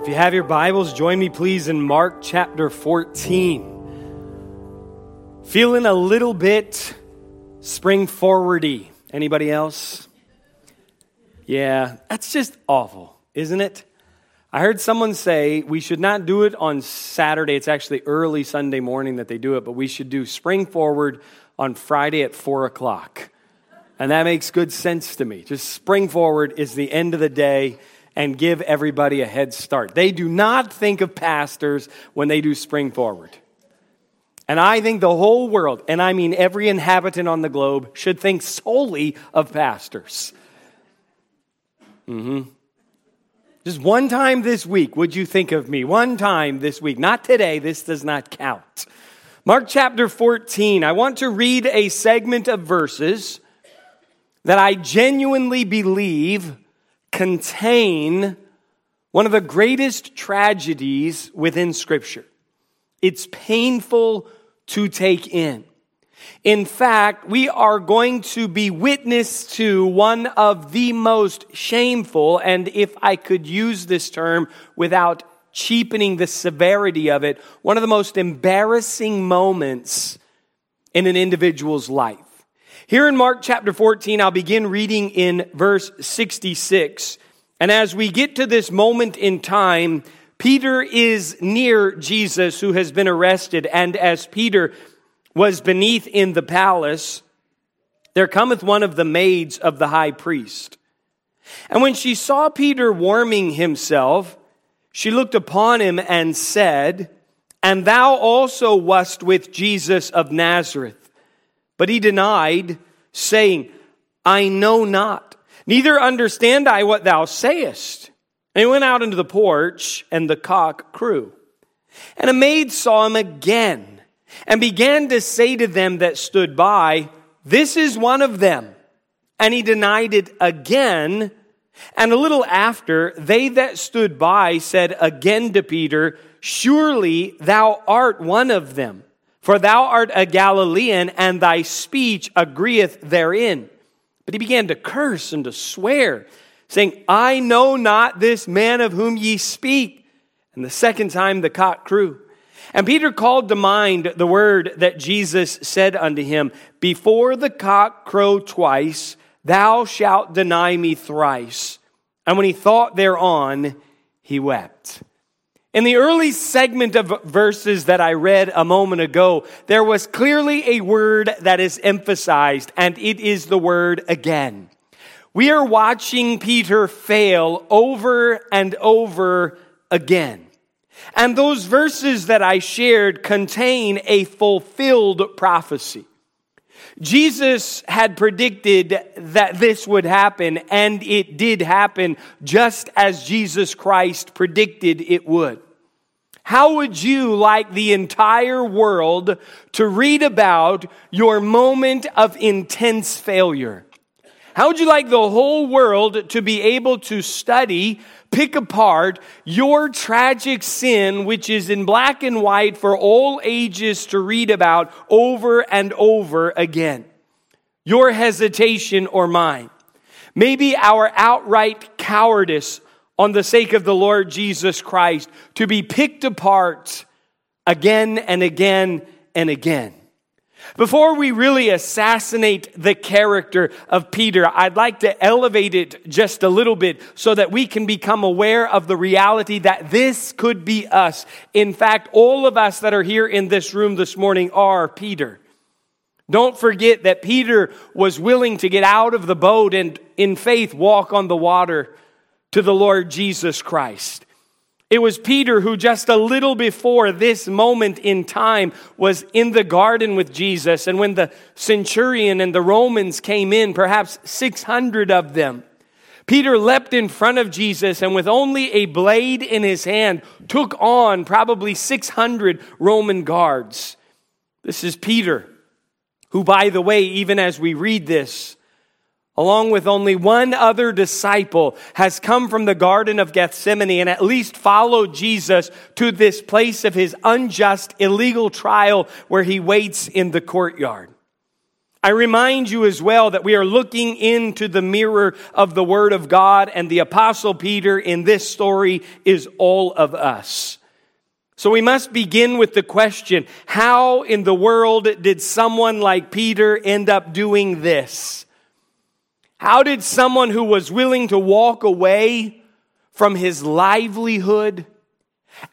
If you have your Bibles, join me please in Mark chapter 14. Feeling a little bit spring forwardy. Anybody else? Yeah, that's just awful, isn't it? I heard someone say we should not do it on Saturday. It's actually early Sunday morning that they do it, but we should do spring forward on Friday at 4 o'clock. And that makes good sense to me. Just spring forward is the end of the day and give everybody a head start. They do not think of pastors when they do spring forward. And I think the whole world, and I mean every inhabitant on the globe, should think solely of pastors. Mm-hmm. Just one time this week, would you think of me? One time this week. Not today, this does not count. Mark chapter 14, I want to read a segment of verses that I genuinely believe contain one of the greatest tragedies within Scripture. It's painful to take in. In fact, we are going to be witness to one of the most shameful, and if I could use this term without cheapening the severity of it, one of the most embarrassing moments in an individual's life. Here in Mark chapter 14, I'll begin reading in verse 66. And as we get to this moment in time, Peter is near Jesus who has been arrested. And as Peter was beneath in the palace, there cometh one of the maids of the high priest. And when she saw Peter warming himself, she looked upon him and said, And thou also wast with Jesus of Nazareth. But he denied, saying, I know not, neither understand I what thou sayest. And he went out into the porch, and the cock crew. And a maid saw him again, and began to say to them that stood by, This is one of them. And he denied it again. And a little after, they that stood by said again to Peter, Surely thou art one of them. For thou art a Galilean, and thy speech agreeth therein. But he began to curse and to swear, saying, I know not this man of whom ye speak. And the second time the cock crew. And Peter called to mind the word that Jesus said unto him, Before the cock crow twice, thou shalt deny me thrice. And when he thought thereon, he wept. In the early segment of verses that I read a moment ago, there was clearly a word that is emphasized, and it is the word again. We are watching Peter fail over and over again. And those verses that I shared contain a fulfilled prophecy. Jesus had predicted that this would happen, and it did happen just as Jesus Christ predicted it would. How would you like the entire world to read about your moment of intense failure? How would you like the whole world to be able to study, pick apart your tragic sin, which is in black and white for all ages to read about over and over again? Your hesitation or mine. Maybe our outright cowardice on the sake of the Lord Jesus Christ to be picked apart again and again and again. Before we really assassinate the character of Peter, I'd like to elevate it just a little bit so that we can become aware of the reality that this could be us. In fact, all of us that are here in this room this morning are Peter. Don't forget that Peter was willing to get out of the boat and in faith walk on the water to the Lord Jesus Christ. It was Peter who, just a little before this moment in time, was in the garden with Jesus. And when the centurion and the Romans came in, perhaps 600 of them, Peter leapt in front of Jesus and, with only a blade in his hand, took on probably 600 Roman guards. This is Peter, who, by the way, even as we read this, along with only one other disciple, has come from the Garden of Gethsemane and at least followed Jesus to this place of his unjust, illegal trial where he waits in the courtyard. I remind you as well that we are looking into the mirror of the Word of God, and the Apostle Peter in this story is all of us. So we must begin with the question how in the world did someone like Peter end up doing this? How did someone who was willing to walk away from his livelihood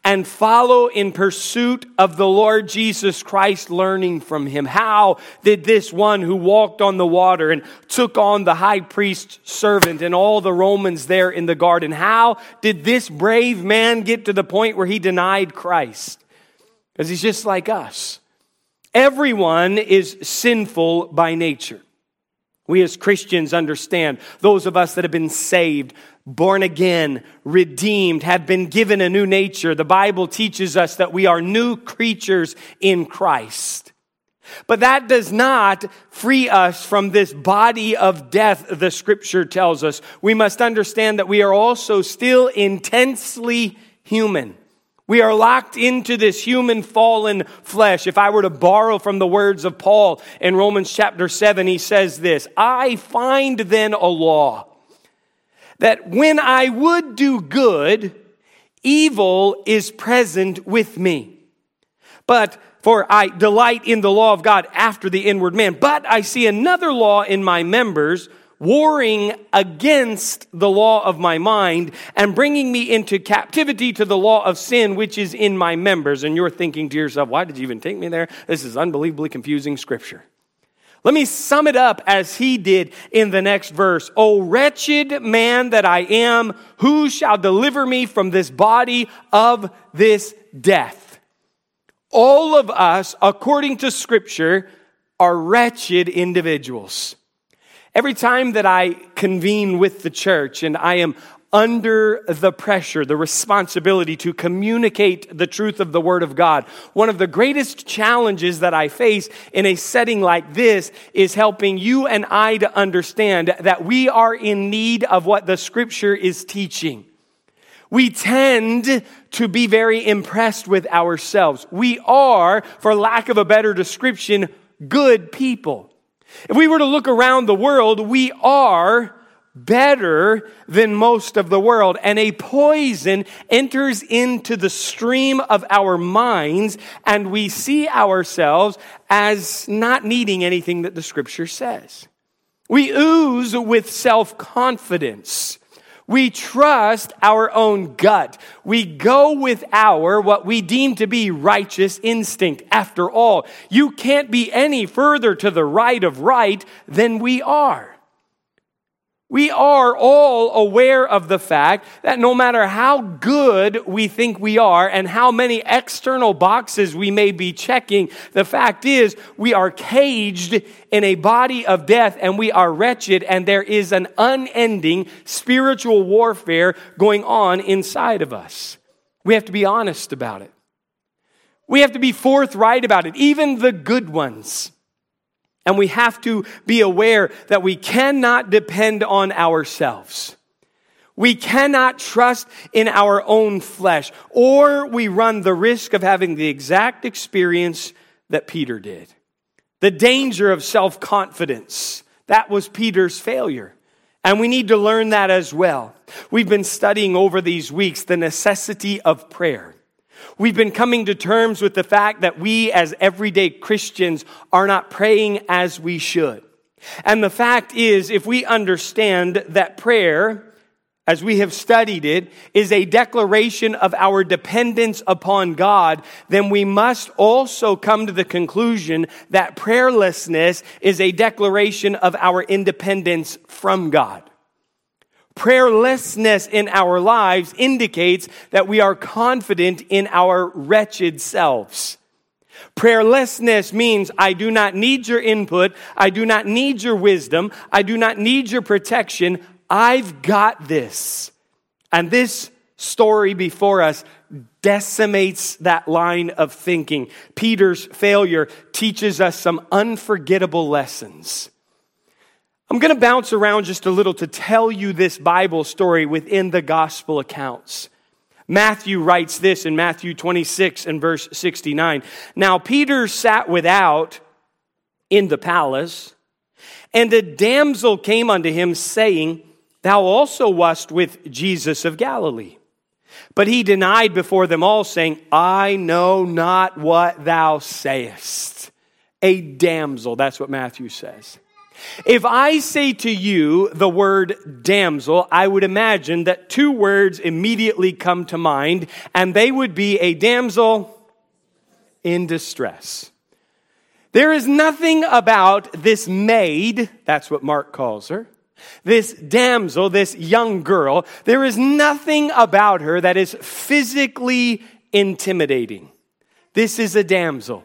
and follow in pursuit of the Lord Jesus Christ, learning from him. How did this one who walked on the water and took on the high priest's servant and all the Romans there in the garden, how did this brave man get to the point where he denied Christ? Because he's just like us. Everyone is sinful by nature. We as Christians understand, those of us that have been saved, born again, redeemed, have been given a new nature. The Bible teaches us that we are new creatures in Christ. But that does not free us from this body of death, the scripture tells us. We must understand that we are also still intensely human. We are locked into this human fallen flesh. If I were to borrow from the words of Paul in Romans chapter 7, he says this I find then a law that when I would do good, evil is present with me. But for I delight in the law of God after the inward man. But I see another law in my members warring against the law of my mind and bringing me into captivity to the law of sin which is in my members. And you're thinking to yourself, why did you even take me there? This is unbelievably confusing scripture. Let me sum it up as he did in the next verse. O wretched man that I am, who shall deliver me from this body of this death? All of us, according to scripture, are wretched individuals. Every time that I convene with the church and I am under the pressure, the responsibility to communicate the truth of the Word of God. One of the greatest challenges that I face in a setting like this is helping you and I to understand that we are in need of what the Scripture is teaching. We tend to be very impressed with ourselves. We are, for lack of a better description, good people. If we were to look around the world, we are better than most of the world. And a poison enters into the stream of our minds, and we see ourselves as not needing anything that the scripture says. We ooze with self confidence. We trust our own gut. We go with our, what we deem to be righteous instinct. After all, you can't be any further to the right of right than we are. We are all aware of the fact that no matter how good we think we are and how many external boxes we may be checking, the fact is we are caged in a body of death and we are wretched and there is an unending spiritual warfare going on inside of us. We have to be honest about it. We have to be forthright about it, even the good ones. And we have to be aware that we cannot depend on ourselves. We cannot trust in our own flesh, or we run the risk of having the exact experience that Peter did. The danger of self confidence. That was Peter's failure. And we need to learn that as well. We've been studying over these weeks the necessity of prayer. We've been coming to terms with the fact that we as everyday Christians are not praying as we should. And the fact is, if we understand that prayer, as we have studied it, is a declaration of our dependence upon God, then we must also come to the conclusion that prayerlessness is a declaration of our independence from God. Prayerlessness in our lives indicates that we are confident in our wretched selves. Prayerlessness means I do not need your input. I do not need your wisdom. I do not need your protection. I've got this. And this story before us decimates that line of thinking. Peter's failure teaches us some unforgettable lessons. I'm going to bounce around just a little to tell you this Bible story within the gospel accounts. Matthew writes this in Matthew 26 and verse 69. Now Peter sat without in the palace, And a damsel came unto him, saying, Thou also wast with Jesus of Galilee. But he denied before them all, saying, I know not what thou sayest. A damsel, that's what Matthew says. If I say to you the word damsel, I would imagine that two words immediately come to mind, and they would be a damsel in distress. There is nothing about this maid, that's what Mark calls her, this damsel, this young girl, there is nothing about her that is physically intimidating. This is a damsel.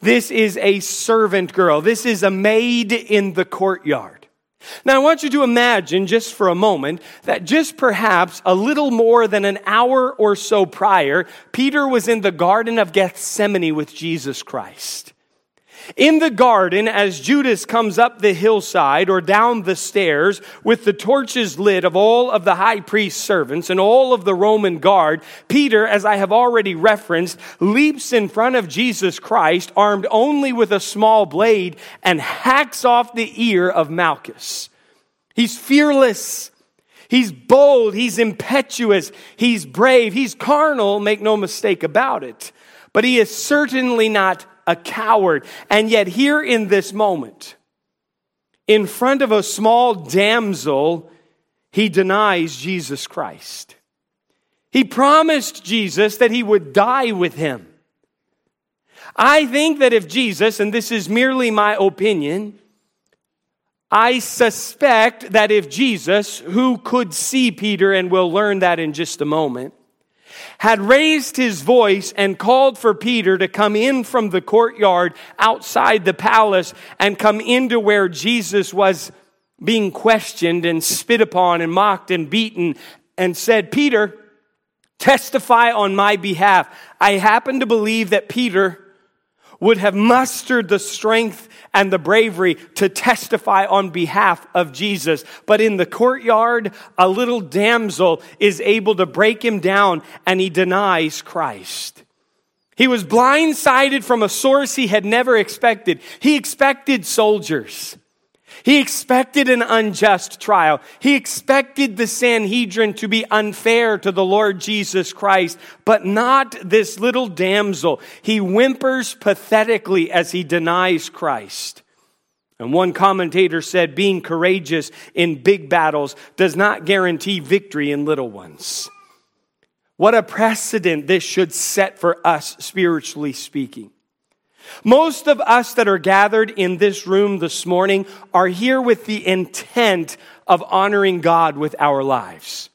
This is a servant girl. This is a maid in the courtyard. Now, I want you to imagine just for a moment that just perhaps a little more than an hour or so prior, Peter was in the Garden of Gethsemane with Jesus Christ. In the garden, as Judas comes up the hillside or down the stairs with the torches lit of all of the high priest's servants and all of the Roman guard, Peter, as I have already referenced, leaps in front of Jesus Christ, armed only with a small blade, and hacks off the ear of Malchus. He's fearless. He's bold. He's impetuous. He's brave. He's carnal, make no mistake about it. But he is certainly not a coward. And yet, here in this moment, in front of a small damsel, he denies Jesus Christ. He promised Jesus that he would die with him. I think that if Jesus, and this is merely my opinion, I suspect that if Jesus, who could see Peter, and we'll learn that in just a moment, had raised his voice and called for Peter to come in from the courtyard outside the palace and come into where Jesus was being questioned and spit upon and mocked and beaten and said, Peter, testify on my behalf. I happen to believe that Peter would have mustered the strength and the bravery to testify on behalf of Jesus. But in the courtyard, a little damsel is able to break him down and he denies Christ. He was blindsided from a source he had never expected. He expected soldiers. He expected an unjust trial. He expected the Sanhedrin to be unfair to the Lord Jesus Christ, but not this little damsel. He whimpers pathetically as he denies Christ. And one commentator said, being courageous in big battles does not guarantee victory in little ones. What a precedent this should set for us, spiritually speaking. Most of us that are gathered in this room this morning are here with the intent of honoring God with our lives.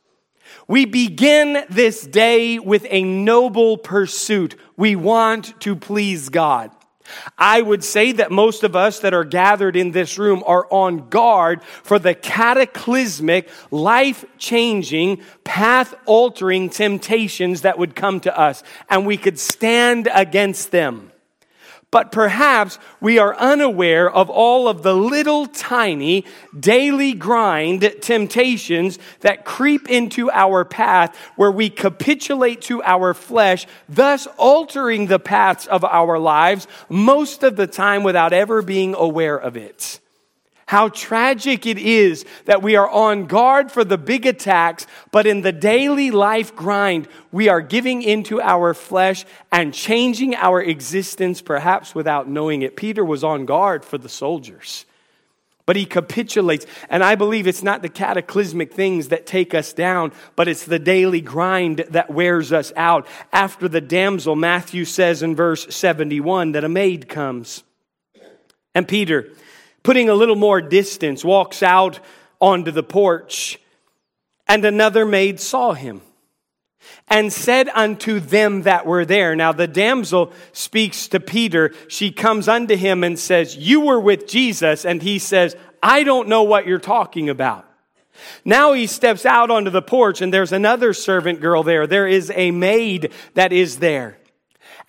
We begin this day with a noble pursuit. We want to please God. I would say that most of us that are gathered in this room are on guard for the cataclysmic, life changing, path altering temptations that would come to us, and we could stand against them but perhaps we are unaware of all of the little tiny daily grind temptations that creep into our path where we capitulate to our flesh, thus altering the paths of our lives most of the time without ever being aware of it. How tragic it is that we are on guard for the big attacks, but in the daily life grind, we are giving into our flesh and changing our existence, perhaps without knowing it. Peter was on guard for the soldiers, but he capitulates. And I believe it's not the cataclysmic things that take us down, but it's the daily grind that wears us out. After the damsel, Matthew says in verse 71 that a maid comes. And Peter, putting a little more distance, walks out onto the porch. And another maid saw him and said unto them that were there. Now the damsel speaks to Peter. She comes unto him and says, You were with Jesus. And he says, I don't know what you're talking about. Now he steps out onto the porch and there's another servant girl there. There is a maid that is there.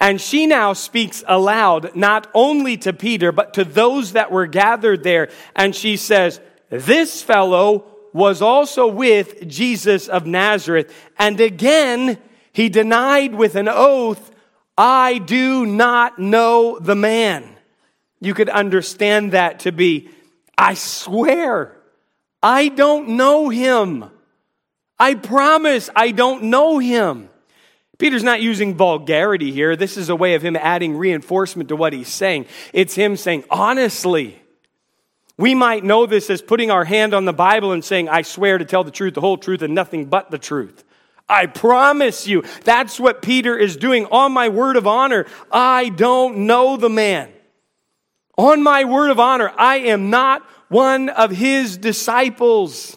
And she now speaks aloud, not only to Peter, but to those that were gathered there. And she says, This fellow was also with Jesus of Nazareth. And again, he denied with an oath, I do not know the man. You could understand that to be, I swear, I don't know him. I promise I don't know him. Peter's not using vulgarity here. This is a way of him adding reinforcement to what he's saying. It's him saying, honestly, we might know this as putting our hand on the Bible and saying, I swear to tell the truth, the whole truth, and nothing but the truth. I promise you. That's what Peter is doing. On my word of honor, I don't know the man. On my word of honor, I am not one of his disciples.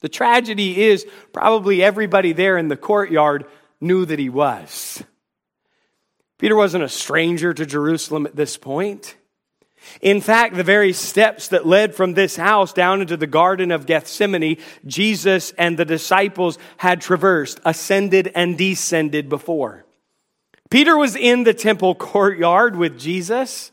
The tragedy is probably everybody there in the courtyard knew that he was. Peter wasn't a stranger to Jerusalem at this point. In fact, the very steps that led from this house down into the Garden of Gethsemane, Jesus and the disciples had traversed, ascended, and descended before. Peter was in the temple courtyard with Jesus.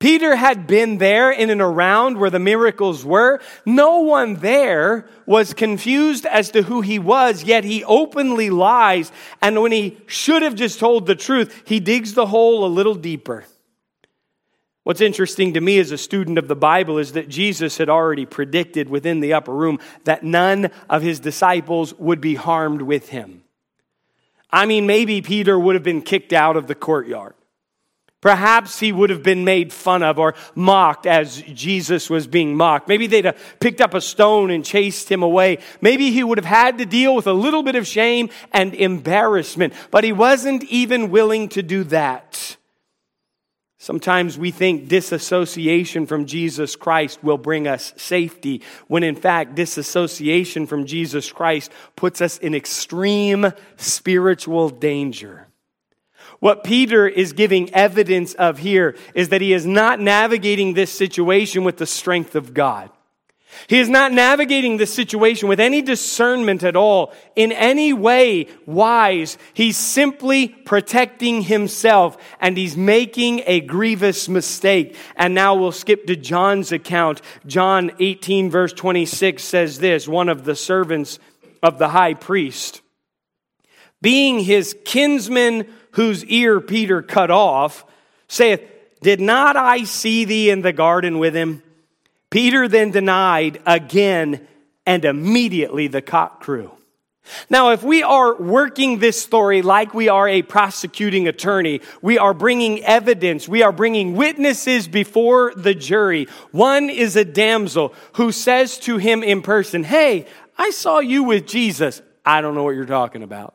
Peter had been there in and around where the miracles were. No one there was confused as to who he was, yet he openly lies. And when he should have just told the truth, he digs the hole a little deeper. What's interesting to me as a student of the Bible is that Jesus had already predicted within the upper room that none of his disciples would be harmed with him. I mean, maybe Peter would have been kicked out of the courtyard. Perhaps he would have been made fun of or mocked as Jesus was being mocked. Maybe they'd have picked up a stone and chased him away. Maybe he would have had to deal with a little bit of shame and embarrassment, but he wasn't even willing to do that. Sometimes we think disassociation from Jesus Christ will bring us safety, when in fact, disassociation from Jesus Christ puts us in extreme spiritual danger. What Peter is giving evidence of here is that he is not navigating this situation with the strength of God. He is not navigating this situation with any discernment at all, in any way wise. He's simply protecting himself and he's making a grievous mistake. And now we'll skip to John's account. John 18, verse 26 says this one of the servants of the high priest, being his kinsman whose ear Peter cut off, saith, Did not I see thee in the garden with him? Peter then denied again, and immediately the cock crew. Now, if we are working this story like we are a prosecuting attorney, we are bringing evidence, we are bringing witnesses before the jury. One is a damsel who says to him in person, Hey, I saw you with Jesus. I don't know what you're talking about.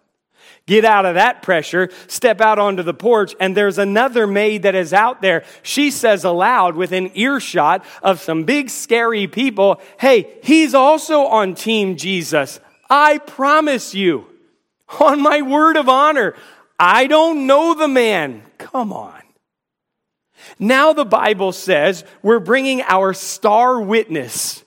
Get out of that pressure, step out onto the porch, and there's another maid that is out there. She says aloud within earshot of some big scary people, Hey, he's also on Team Jesus. I promise you, on my word of honor, I don't know the man. Come on. Now the Bible says we're bringing our star witness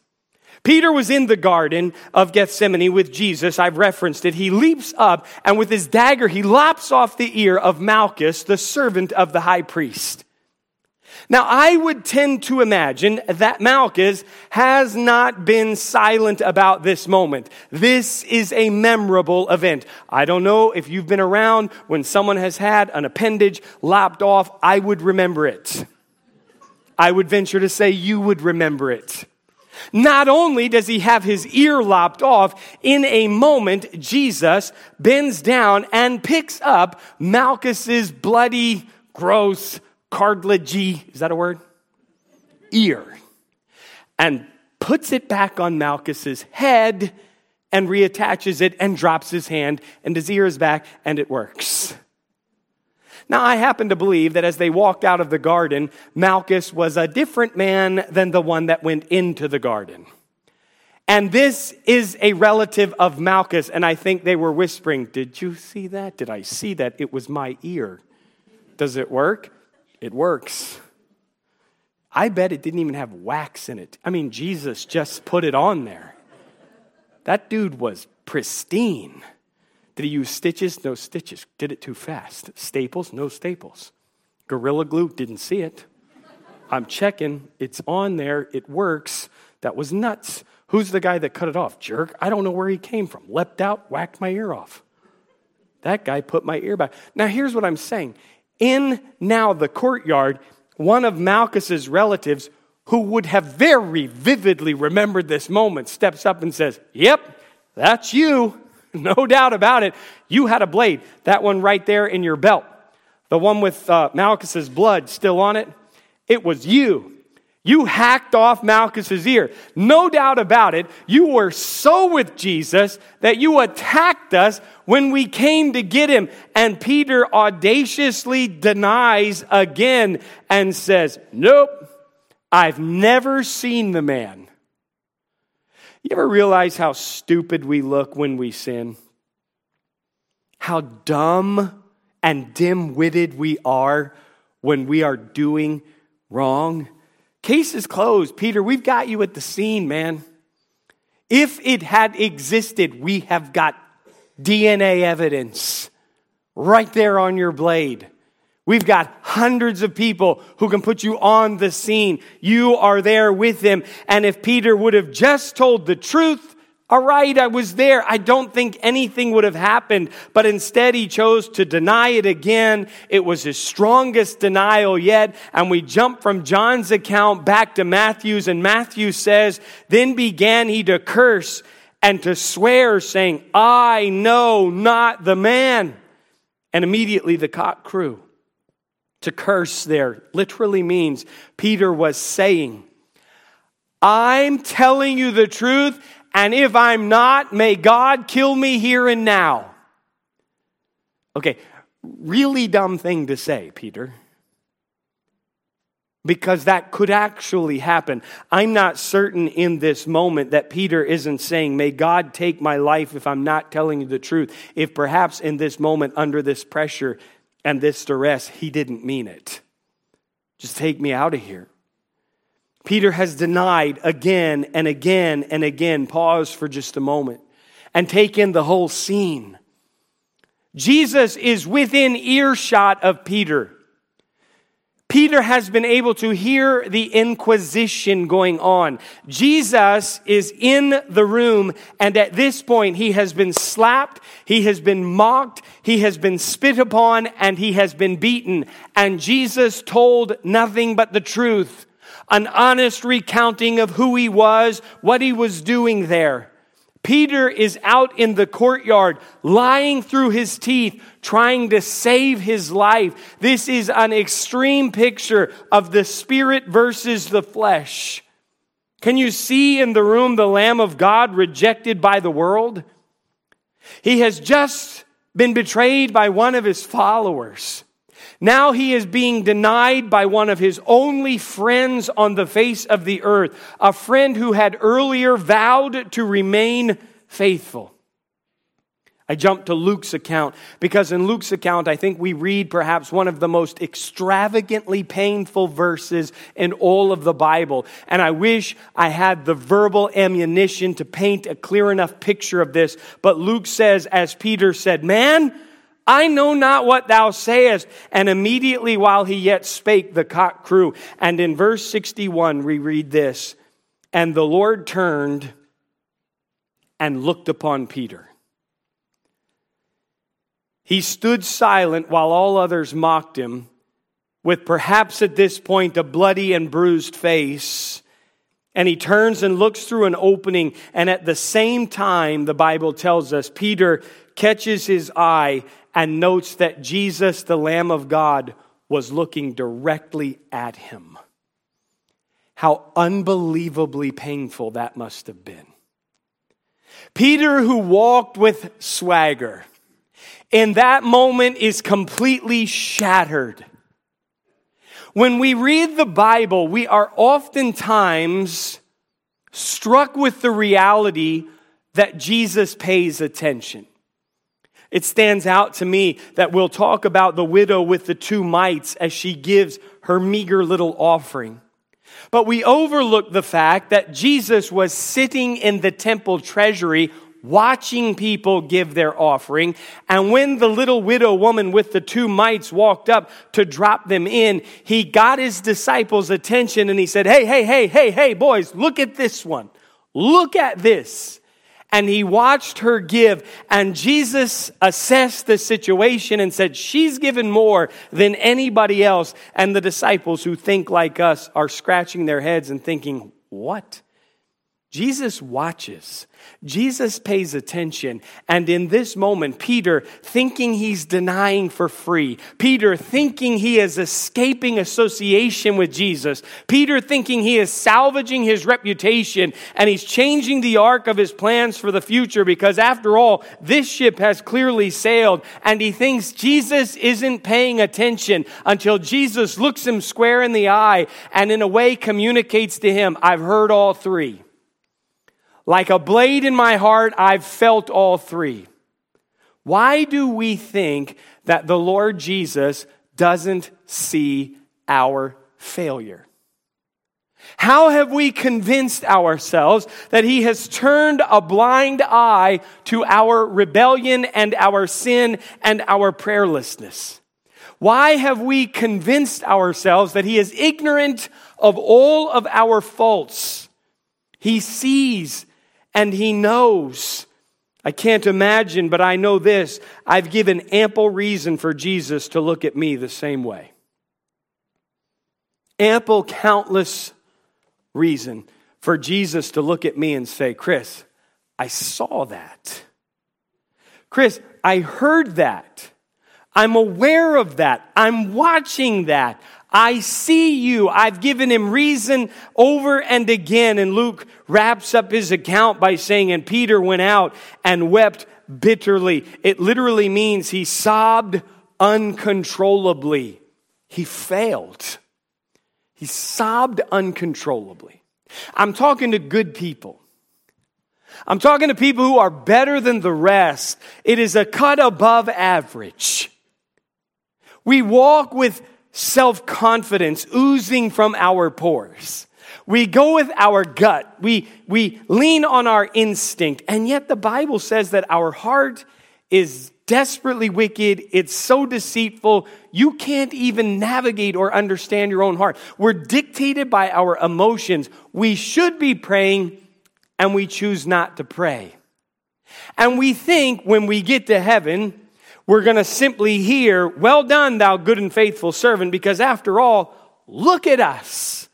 Peter was in the garden of Gethsemane with Jesus. I've referenced it. He leaps up and with his dagger, he lops off the ear of Malchus, the servant of the high priest. Now, I would tend to imagine that Malchus has not been silent about this moment. This is a memorable event. I don't know if you've been around when someone has had an appendage lopped off. I would remember it. I would venture to say you would remember it. Not only does he have his ear lopped off, in a moment, Jesus bends down and picks up Malchus's bloody, gross, cartilagey, is that a word? Ear. And puts it back on Malchus's head and reattaches it and drops his hand, and his ear is back, and it works. Now, I happen to believe that as they walked out of the garden, Malchus was a different man than the one that went into the garden. And this is a relative of Malchus, and I think they were whispering, Did you see that? Did I see that? It was my ear. Does it work? It works. I bet it didn't even have wax in it. I mean, Jesus just put it on there. That dude was pristine. Did he use stitches? No stitches. Did it too fast. Staples? No staples. Gorilla glue? Didn't see it. I'm checking. It's on there. It works. That was nuts. Who's the guy that cut it off? Jerk. I don't know where he came from. Leapt out, whacked my ear off. That guy put my ear back. Now, here's what I'm saying. In now the courtyard, one of Malchus's relatives who would have very vividly remembered this moment, steps up and says, Yep, that's you. No doubt about it. You had a blade. That one right there in your belt. The one with uh, Malchus's blood still on it. It was you. You hacked off Malchus's ear. No doubt about it. You were so with Jesus that you attacked us when we came to get him. And Peter audaciously denies again and says, Nope, I've never seen the man. You ever realize how stupid we look when we sin? How dumb and dim witted we are when we are doing wrong? Case is closed. Peter, we've got you at the scene, man. If it had existed, we have got DNA evidence right there on your blade. We've got hundreds of people who can put you on the scene. You are there with them. And if Peter would have just told the truth, all right, I was there. I don't think anything would have happened. But instead, he chose to deny it again. It was his strongest denial yet. And we jump from John's account back to Matthew's. And Matthew says, Then began he to curse and to swear, saying, I know not the man. And immediately the cock crew. To curse there literally means Peter was saying, I'm telling you the truth and if I'm not, may God kill me here and now. Okay, really dumb thing to say, Peter. Because that could actually happen. I'm not certain in this moment that Peter isn't saying, May God take my life if I'm not telling you the truth. If perhaps in this moment, under this pressure and this duress, he didn't mean it. Just take me out of here. Peter has denied again and again and again. Pause for just a moment and take in the whole scene. Jesus is within earshot of Peter. Peter has been able to hear the inquisition going on. Jesus is in the room, and at this point, he has been slapped, he has been mocked, he has been spit upon, and he has been beaten. And Jesus told nothing but the truth an honest recounting of who he was, what he was doing there. Peter is out in the courtyard, lying through his teeth, trying to save his life. This is an extreme picture of the spirit versus the flesh. Can you see in the room the Lamb of God rejected by the world? He has just been betrayed by one of his followers. Now he is being denied by one of his only friends on the face of the earth, a friend who had earlier vowed to remain faithful. I jump to Luke's account because in Luke's account, I think we read perhaps one of the most extravagantly painful verses in all of the Bible. And I wish I had the verbal ammunition to paint a clear enough picture of this. But Luke says, as Peter said, Man, I know not what thou sayest. And immediately while he yet spake, the cock crew. And in verse 61, we read this And the Lord turned and looked upon Peter. He stood silent while all others mocked him, with perhaps at this point a bloody and bruised face. And he turns and looks through an opening, and at the same time, the Bible tells us, Peter catches his eye and notes that Jesus, the Lamb of God, was looking directly at him. How unbelievably painful that must have been. Peter, who walked with swagger, in that moment is completely shattered. When we read the Bible, we are oftentimes struck with the reality that Jesus pays attention. It stands out to me that we'll talk about the widow with the two mites as she gives her meager little offering. But we overlook the fact that Jesus was sitting in the temple treasury watching people give their offering. And when the little widow woman with the two mites walked up to drop them in, he got his disciples' attention and he said, Hey, hey, hey, hey, hey, boys, look at this one. Look at this. And he watched her give. And Jesus assessed the situation and said, She's given more than anybody else. And the disciples who think like us are scratching their heads and thinking, What? Jesus watches. Jesus pays attention. And in this moment, Peter, thinking he's denying for free, Peter thinking he is escaping association with Jesus, Peter thinking he is salvaging his reputation and he's changing the arc of his plans for the future because, after all, this ship has clearly sailed. And he thinks Jesus isn't paying attention until Jesus looks him square in the eye and, in a way, communicates to him, I've heard all three. Like a blade in my heart, I've felt all three. Why do we think that the Lord Jesus doesn't see our failure? How have we convinced ourselves that He has turned a blind eye to our rebellion and our sin and our prayerlessness? Why have we convinced ourselves that He is ignorant of all of our faults? He sees and he knows. I can't imagine, but I know this. I've given ample reason for Jesus to look at me the same way. Ample, countless reason for Jesus to look at me and say, Chris, I saw that. Chris, I heard that. I'm aware of that. I'm watching that. I see you. I've given him reason over and again. And Luke wraps up his account by saying, And Peter went out and wept bitterly. It literally means he sobbed uncontrollably. He failed. He sobbed uncontrollably. I'm talking to good people. I'm talking to people who are better than the rest. It is a cut above average. We walk with self confidence oozing from our pores. We go with our gut. We, we lean on our instinct. And yet the Bible says that our heart is desperately wicked. It's so deceitful. You can't even navigate or understand your own heart. We're dictated by our emotions. We should be praying and we choose not to pray. And we think when we get to heaven, we're going to simply hear, Well done, thou good and faithful servant, because after all, look at us.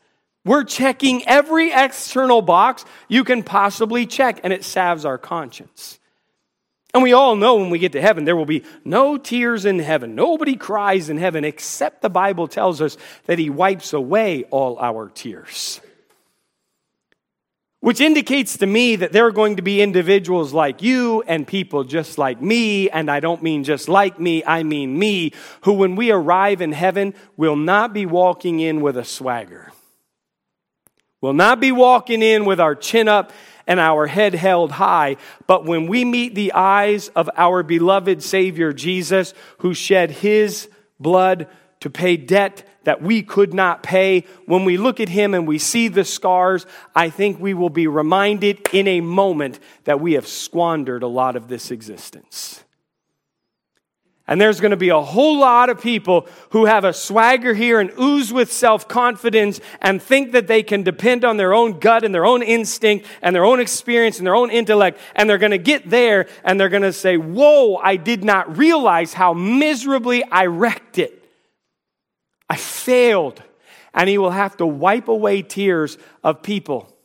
We're checking every external box you can possibly check, and it salves our conscience. And we all know when we get to heaven, there will be no tears in heaven. Nobody cries in heaven, except the Bible tells us that He wipes away all our tears which indicates to me that there are going to be individuals like you and people just like me, and I don't mean just like me, I mean me, who when we arrive in heaven will not be walking in with a swagger. Will not be walking in with our chin up and our head held high, but when we meet the eyes of our beloved Savior Jesus, who shed his blood to pay debt that we could not pay. When we look at him and we see the scars, I think we will be reminded in a moment that we have squandered a lot of this existence. And there's going to be a whole lot of people who have a swagger here and ooze with self confidence and think that they can depend on their own gut and their own instinct and their own experience and their own intellect. And they're going to get there and they're going to say, Whoa, I did not realize how miserably I wrecked it. I failed. And he will have to wipe away tears of people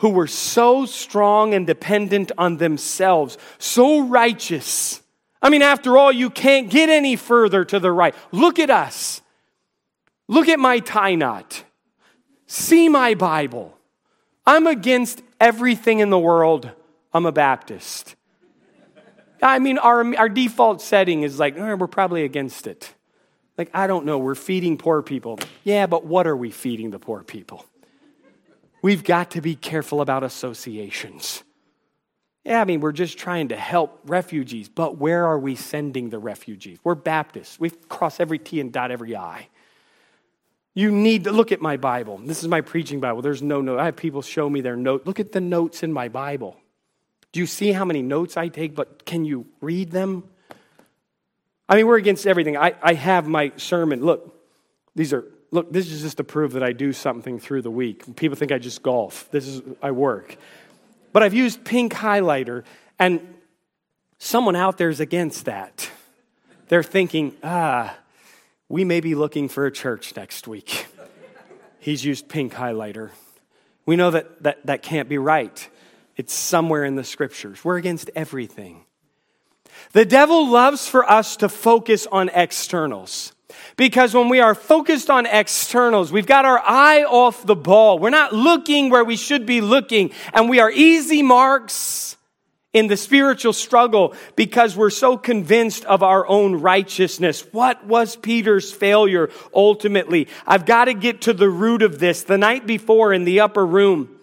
who were so strong and dependent on themselves, so righteous. I mean, after all, you can't get any further to the right. Look at us. Look at my tie knot. See my Bible. I'm against everything in the world. I'm a Baptist. I mean, our, our default setting is like, oh, we're probably against it. Like, I don't know, we're feeding poor people. Yeah, but what are we feeding the poor people? We've got to be careful about associations. Yeah, I mean, we're just trying to help refugees, but where are we sending the refugees? We're Baptists. We cross every T and dot every I. You need to look at my Bible. This is my preaching Bible. There's no note. I have people show me their note. Look at the notes in my Bible. Do you see how many notes I take? But can you read them? I mean, we're against everything. I, I have my sermon. Look, these are, look, this is just to prove that I do something through the week. People think I just golf. This is, I work. but I've used pink highlighter, and someone out there is against that. They're thinking, ah, we may be looking for a church next week. He's used pink highlighter. We know that, that that can't be right. It's somewhere in the scriptures. We're against everything. The devil loves for us to focus on externals. Because when we are focused on externals, we've got our eye off the ball. We're not looking where we should be looking, and we are easy marks in the spiritual struggle because we're so convinced of our own righteousness. What was Peter's failure ultimately? I've got to get to the root of this. The night before in the upper room,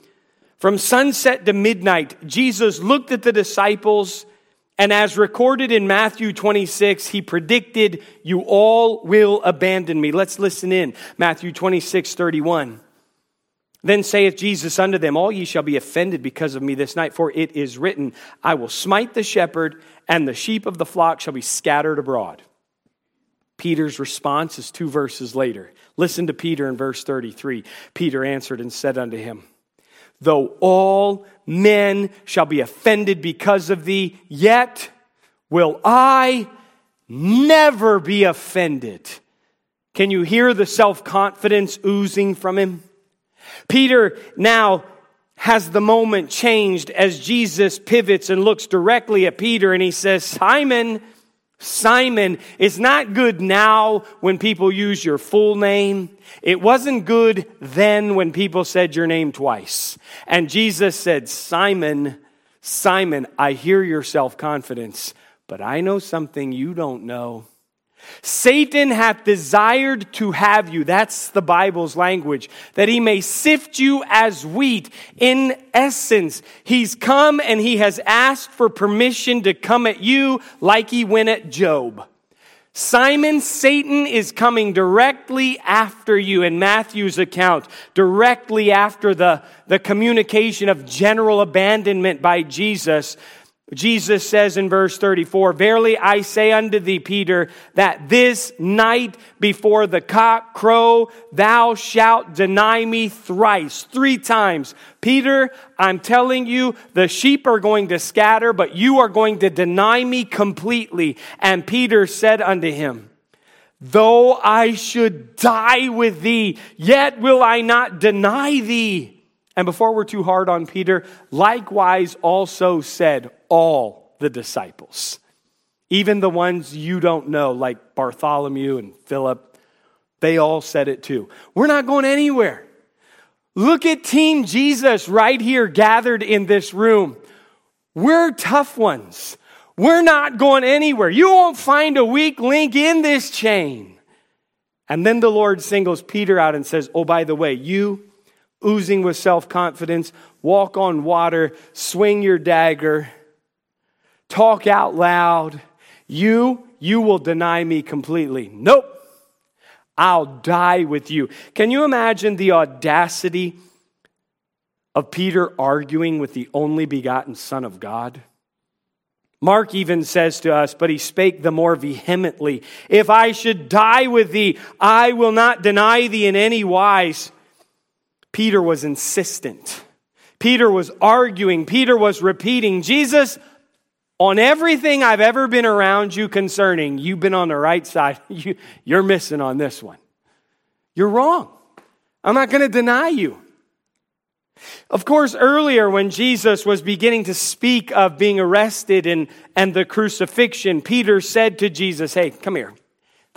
from sunset to midnight, Jesus looked at the disciples and as recorded in Matthew 26, he predicted, You all will abandon me. Let's listen in. Matthew 26, 31. Then saith Jesus unto them, All ye shall be offended because of me this night, for it is written, I will smite the shepherd, and the sheep of the flock shall be scattered abroad. Peter's response is two verses later. Listen to Peter in verse 33. Peter answered and said unto him, Though all men shall be offended because of thee, yet will I never be offended. Can you hear the self confidence oozing from him? Peter now has the moment changed as Jesus pivots and looks directly at Peter and he says, Simon, Simon, it's not good now when people use your full name. It wasn't good then when people said your name twice. And Jesus said, Simon, Simon, I hear your self confidence, but I know something you don't know. Satan hath desired to have you. That's the Bible's language. That he may sift you as wheat. In essence, he's come and he has asked for permission to come at you like he went at Job. Simon, Satan is coming directly after you in Matthew's account, directly after the, the communication of general abandonment by Jesus. Jesus says in verse 34, Verily I say unto thee, Peter, that this night before the cock crow, thou shalt deny me thrice, three times. Peter, I'm telling you, the sheep are going to scatter, but you are going to deny me completely. And Peter said unto him, Though I should die with thee, yet will I not deny thee. And before we're too hard on Peter, likewise also said all the disciples, even the ones you don't know, like Bartholomew and Philip, they all said it too. We're not going anywhere. Look at Team Jesus right here gathered in this room. We're tough ones. We're not going anywhere. You won't find a weak link in this chain. And then the Lord singles Peter out and says, Oh, by the way, you oozing with self confidence, walk on water, swing your dagger, talk out loud. You, you will deny me completely. Nope. I'll die with you. Can you imagine the audacity of Peter arguing with the only begotten Son of God? Mark even says to us, but he spake the more vehemently, If I should die with thee, I will not deny thee in any wise. Peter was insistent. Peter was arguing. Peter was repeating, Jesus, on everything I've ever been around you concerning, you've been on the right side. You, you're missing on this one. You're wrong. I'm not going to deny you. Of course, earlier when Jesus was beginning to speak of being arrested and, and the crucifixion, Peter said to Jesus, Hey, come here.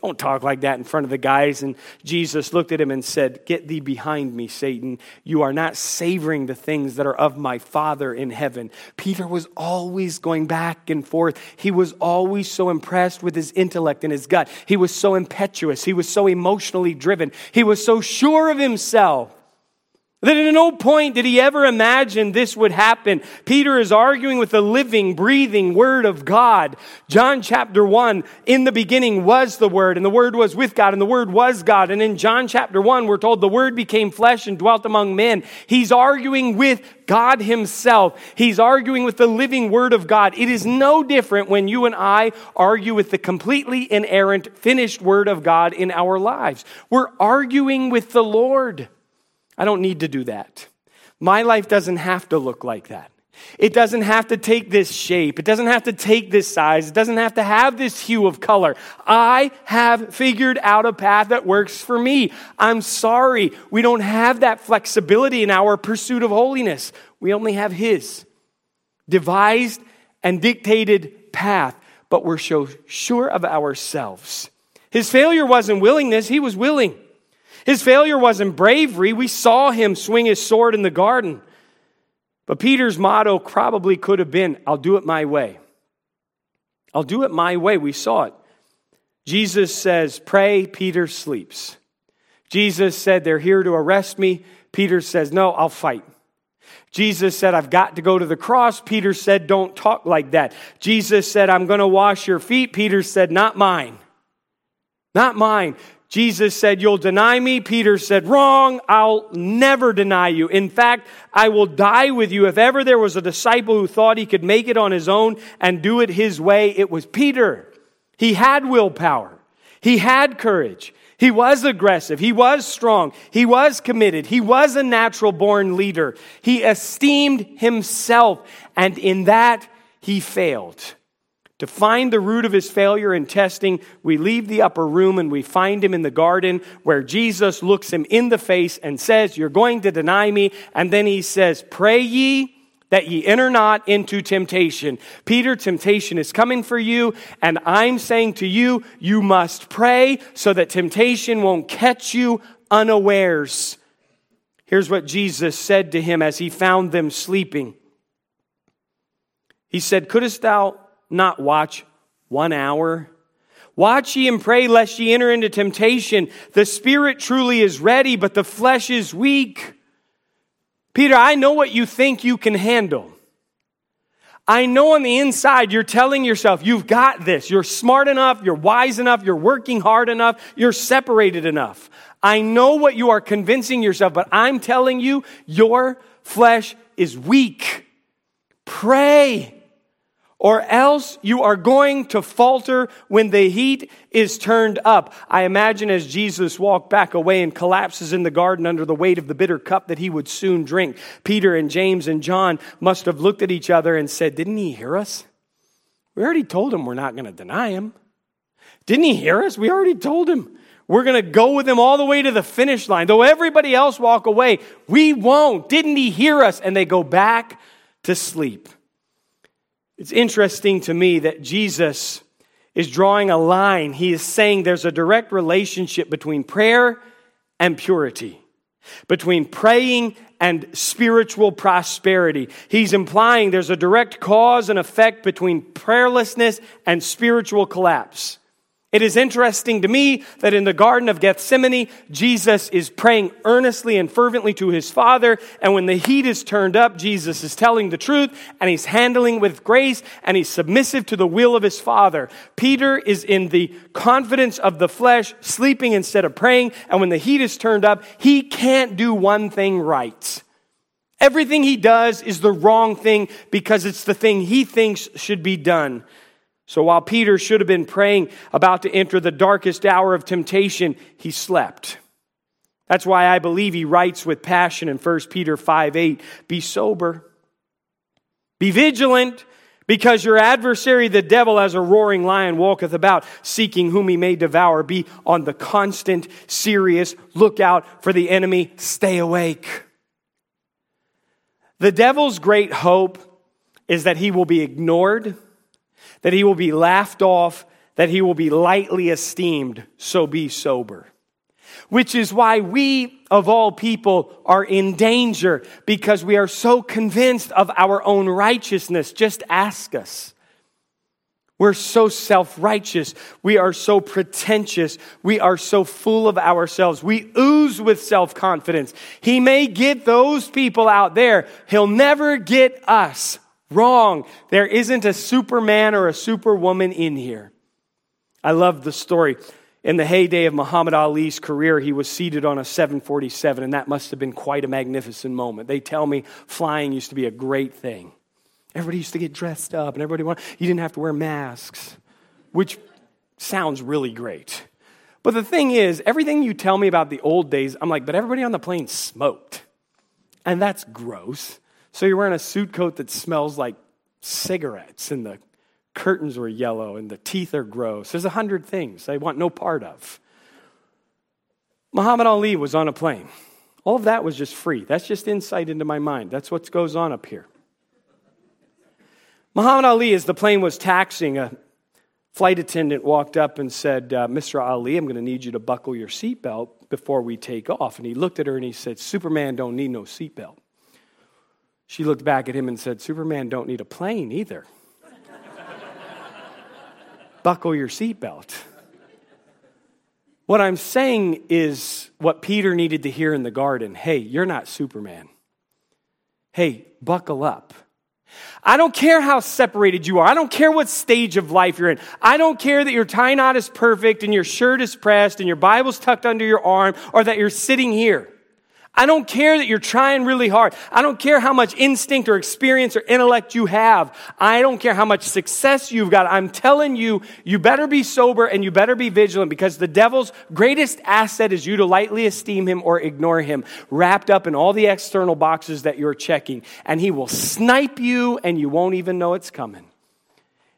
Don't talk like that in front of the guys. And Jesus looked at him and said, Get thee behind me, Satan. You are not savoring the things that are of my Father in heaven. Peter was always going back and forth. He was always so impressed with his intellect and his gut. He was so impetuous. He was so emotionally driven. He was so sure of himself. That at no point did he ever imagine this would happen. Peter is arguing with the living, breathing Word of God. John chapter 1, in the beginning was the Word, and the Word was with God, and the Word was God. And in John chapter 1, we're told the Word became flesh and dwelt among men. He's arguing with God Himself. He's arguing with the living Word of God. It is no different when you and I argue with the completely inerrant, finished Word of God in our lives. We're arguing with the Lord. I don't need to do that. My life doesn't have to look like that. It doesn't have to take this shape. It doesn't have to take this size. It doesn't have to have this hue of color. I have figured out a path that works for me. I'm sorry. We don't have that flexibility in our pursuit of holiness. We only have His devised and dictated path, but we're so sure of ourselves. His failure wasn't willingness, He was willing. His failure wasn't bravery. We saw him swing his sword in the garden. But Peter's motto probably could have been I'll do it my way. I'll do it my way. We saw it. Jesus says, Pray, Peter sleeps. Jesus said, They're here to arrest me. Peter says, No, I'll fight. Jesus said, I've got to go to the cross. Peter said, Don't talk like that. Jesus said, I'm going to wash your feet. Peter said, Not mine. Not mine. Jesus said, You'll deny me. Peter said, Wrong. I'll never deny you. In fact, I will die with you. If ever there was a disciple who thought he could make it on his own and do it his way, it was Peter. He had willpower, he had courage. He was aggressive. He was strong. He was committed. He was a natural born leader. He esteemed himself, and in that he failed. To find the root of his failure in testing, we leave the upper room and we find him in the garden where Jesus looks him in the face and says, You're going to deny me. And then he says, Pray ye that ye enter not into temptation. Peter, temptation is coming for you, and I'm saying to you, you must pray so that temptation won't catch you unawares. Here's what Jesus said to him as he found them sleeping. He said, Couldst thou not watch one hour? Watch ye and pray lest ye enter into temptation. The spirit truly is ready, but the flesh is weak. Peter, I know what you think you can handle. I know on the inside you're telling yourself, you've got this. You're smart enough, you're wise enough, you're working hard enough, you're separated enough. I know what you are convincing yourself, but I'm telling you, your flesh is weak. Pray or else you are going to falter when the heat is turned up. I imagine as Jesus walked back away and collapses in the garden under the weight of the bitter cup that he would soon drink, Peter and James and John must have looked at each other and said, Didn't he hear us? We already told him we're not going to deny him. Didn't he hear us? We already told him. We're going to go with him all the way to the finish line. Though everybody else walk away, we won't. Didn't he hear us? And they go back to sleep. It's interesting to me that Jesus is drawing a line. He is saying there's a direct relationship between prayer and purity, between praying and spiritual prosperity. He's implying there's a direct cause and effect between prayerlessness and spiritual collapse. It is interesting to me that in the Garden of Gethsemane, Jesus is praying earnestly and fervently to his Father. And when the heat is turned up, Jesus is telling the truth and he's handling with grace and he's submissive to the will of his Father. Peter is in the confidence of the flesh, sleeping instead of praying. And when the heat is turned up, he can't do one thing right. Everything he does is the wrong thing because it's the thing he thinks should be done. So while Peter should have been praying about to enter the darkest hour of temptation, he slept. That's why I believe he writes with passion in 1 Peter 5 8 Be sober, be vigilant, because your adversary, the devil, as a roaring lion, walketh about, seeking whom he may devour. Be on the constant, serious lookout for the enemy. Stay awake. The devil's great hope is that he will be ignored that he will be laughed off, that he will be lightly esteemed, so be sober. Which is why we, of all people, are in danger because we are so convinced of our own righteousness. Just ask us. We're so self righteous. We are so pretentious. We are so full of ourselves. We ooze with self confidence. He may get those people out there, he'll never get us. Wrong. There isn't a superman or a superwoman in here. I love the story. In the heyday of Muhammad Ali's career, he was seated on a 747, and that must have been quite a magnificent moment. They tell me flying used to be a great thing. Everybody used to get dressed up, and everybody wanted, you didn't have to wear masks, which sounds really great. But the thing is, everything you tell me about the old days, I'm like, but everybody on the plane smoked. And that's gross. So you're wearing a suit coat that smells like cigarettes, and the curtains were yellow, and the teeth are gross. There's a hundred things I want no part of. Muhammad Ali was on a plane. All of that was just free. That's just insight into my mind. That's what goes on up here. Muhammad Ali, as the plane was taxiing, a flight attendant walked up and said, uh, Mr. Ali, I'm going to need you to buckle your seatbelt before we take off. And he looked at her and he said, Superman don't need no seatbelt. She looked back at him and said, Superman don't need a plane either. buckle your seatbelt. What I'm saying is what Peter needed to hear in the garden. Hey, you're not Superman. Hey, buckle up. I don't care how separated you are. I don't care what stage of life you're in. I don't care that your tie knot is perfect and your shirt is pressed and your Bible's tucked under your arm or that you're sitting here. I don't care that you're trying really hard. I don't care how much instinct or experience or intellect you have. I don't care how much success you've got. I'm telling you, you better be sober and you better be vigilant because the devil's greatest asset is you to lightly esteem him or ignore him, wrapped up in all the external boxes that you're checking. And he will snipe you and you won't even know it's coming.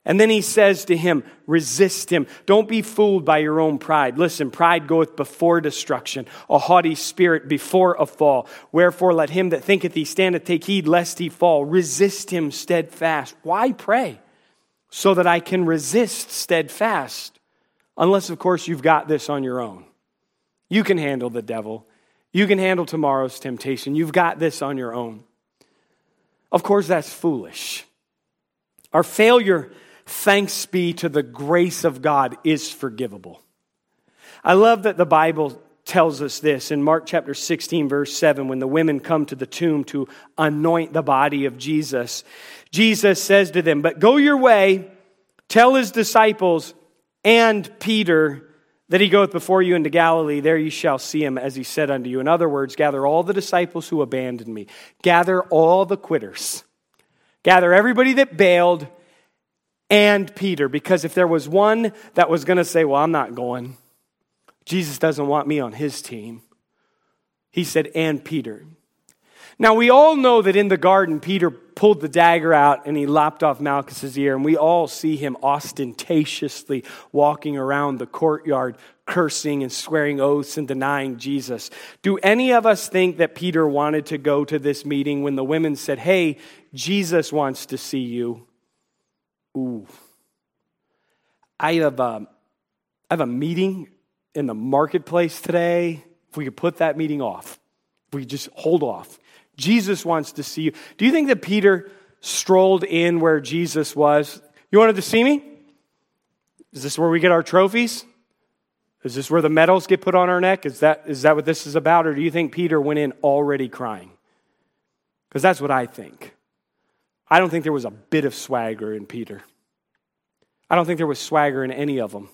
And then he says to him, resist him. Don't be fooled by your own pride. Listen, pride goeth before destruction, a haughty spirit before a fall. Wherefore let him that thinketh he standeth take heed lest he fall. Resist him steadfast. Why pray? So that I can resist steadfast. Unless, of course, you've got this on your own. You can handle the devil. You can handle tomorrow's temptation. You've got this on your own. Of course, that's foolish. Our failure thanks be to the grace of God, is forgivable. I love that the Bible tells us this in Mark chapter 16, verse 7, when the women come to the tomb to anoint the body of Jesus. Jesus says to them, But go your way, tell his disciples and Peter that he goeth before you into Galilee. There you shall see him as he said unto you. In other words, gather all the disciples who abandoned me, gather all the quitters, gather everybody that bailed and Peter, because if there was one that was going to say, Well, I'm not going, Jesus doesn't want me on his team, he said, And Peter. Now, we all know that in the garden, Peter pulled the dagger out and he lopped off Malchus's ear, and we all see him ostentatiously walking around the courtyard, cursing and swearing oaths and denying Jesus. Do any of us think that Peter wanted to go to this meeting when the women said, Hey, Jesus wants to see you? Ooh. I have, a, um, have a meeting in the marketplace today. If we could put that meeting off, if we just hold off. Jesus wants to see you. Do you think that Peter strolled in where Jesus was? You wanted to see me? Is this where we get our trophies? Is this where the medals get put on our neck? Is that, is that what this is about? Or do you think Peter went in already crying? Because that's what I think. I don't think there was a bit of swagger in Peter. I don't think there was swagger in any of them.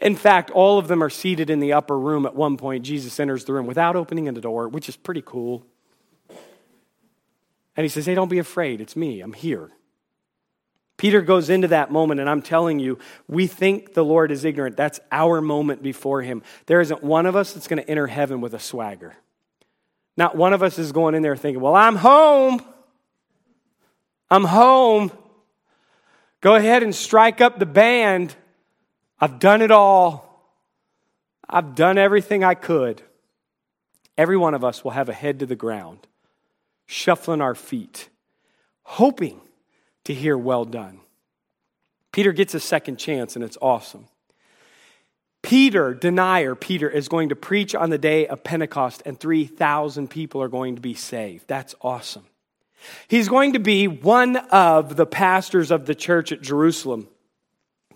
In fact, all of them are seated in the upper room at one point. Jesus enters the room without opening the door, which is pretty cool. And he says, Hey, don't be afraid. It's me. I'm here. Peter goes into that moment, and I'm telling you, we think the Lord is ignorant. That's our moment before him. There isn't one of us that's going to enter heaven with a swagger. Not one of us is going in there thinking, Well, I'm home. I'm home. Go ahead and strike up the band. I've done it all. I've done everything I could. Every one of us will have a head to the ground, shuffling our feet, hoping to hear, Well done. Peter gets a second chance, and it's awesome. Peter, denier Peter, is going to preach on the day of Pentecost, and 3,000 people are going to be saved. That's awesome. He's going to be one of the pastors of the church at Jerusalem.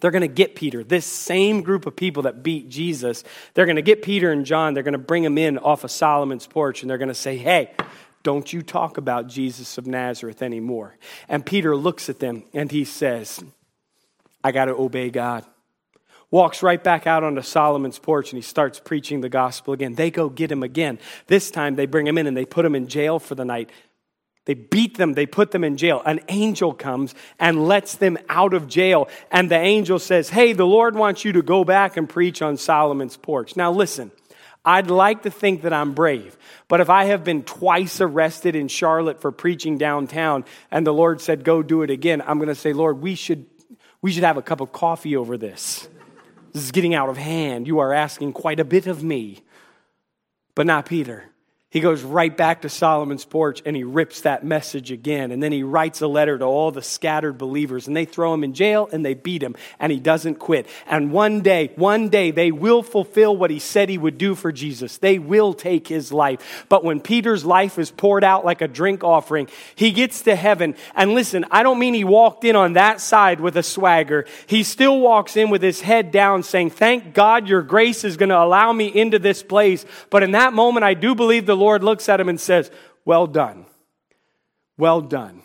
They're going to get Peter, this same group of people that beat Jesus. They're going to get Peter and John. They're going to bring them in off of Solomon's porch and they're going to say, Hey, don't you talk about Jesus of Nazareth anymore. And Peter looks at them and he says, I got to obey God. Walks right back out onto Solomon's porch and he starts preaching the gospel again. They go get him again. This time they bring him in and they put him in jail for the night. They beat them, they put them in jail. An angel comes and lets them out of jail. And the angel says, Hey, the Lord wants you to go back and preach on Solomon's porch. Now, listen, I'd like to think that I'm brave. But if I have been twice arrested in Charlotte for preaching downtown and the Lord said, go do it again, I'm going to say, Lord, we should, we should have a cup of coffee over this. This is getting out of hand. You are asking quite a bit of me. But not Peter. He goes right back to Solomon's porch and he rips that message again. And then he writes a letter to all the scattered believers and they throw him in jail and they beat him and he doesn't quit. And one day, one day, they will fulfill what he said he would do for Jesus. They will take his life. But when Peter's life is poured out like a drink offering, he gets to heaven. And listen, I don't mean he walked in on that side with a swagger. He still walks in with his head down saying, Thank God your grace is going to allow me into this place. But in that moment, I do believe the Lord looks at him and says, Well done. Well done.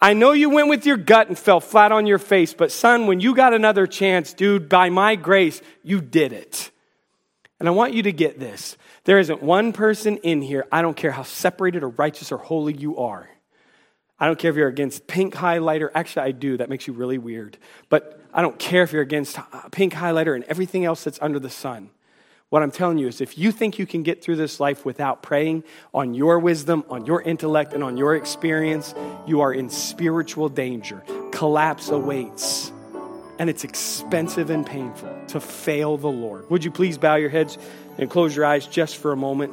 I know you went with your gut and fell flat on your face, but son, when you got another chance, dude, by my grace, you did it. And I want you to get this. There isn't one person in here, I don't care how separated or righteous or holy you are. I don't care if you're against pink highlighter. Actually, I do. That makes you really weird. But I don't care if you're against uh, pink highlighter and everything else that's under the sun. What I'm telling you is if you think you can get through this life without praying on your wisdom, on your intellect, and on your experience, you are in spiritual danger. Collapse awaits. And it's expensive and painful to fail the Lord. Would you please bow your heads and close your eyes just for a moment?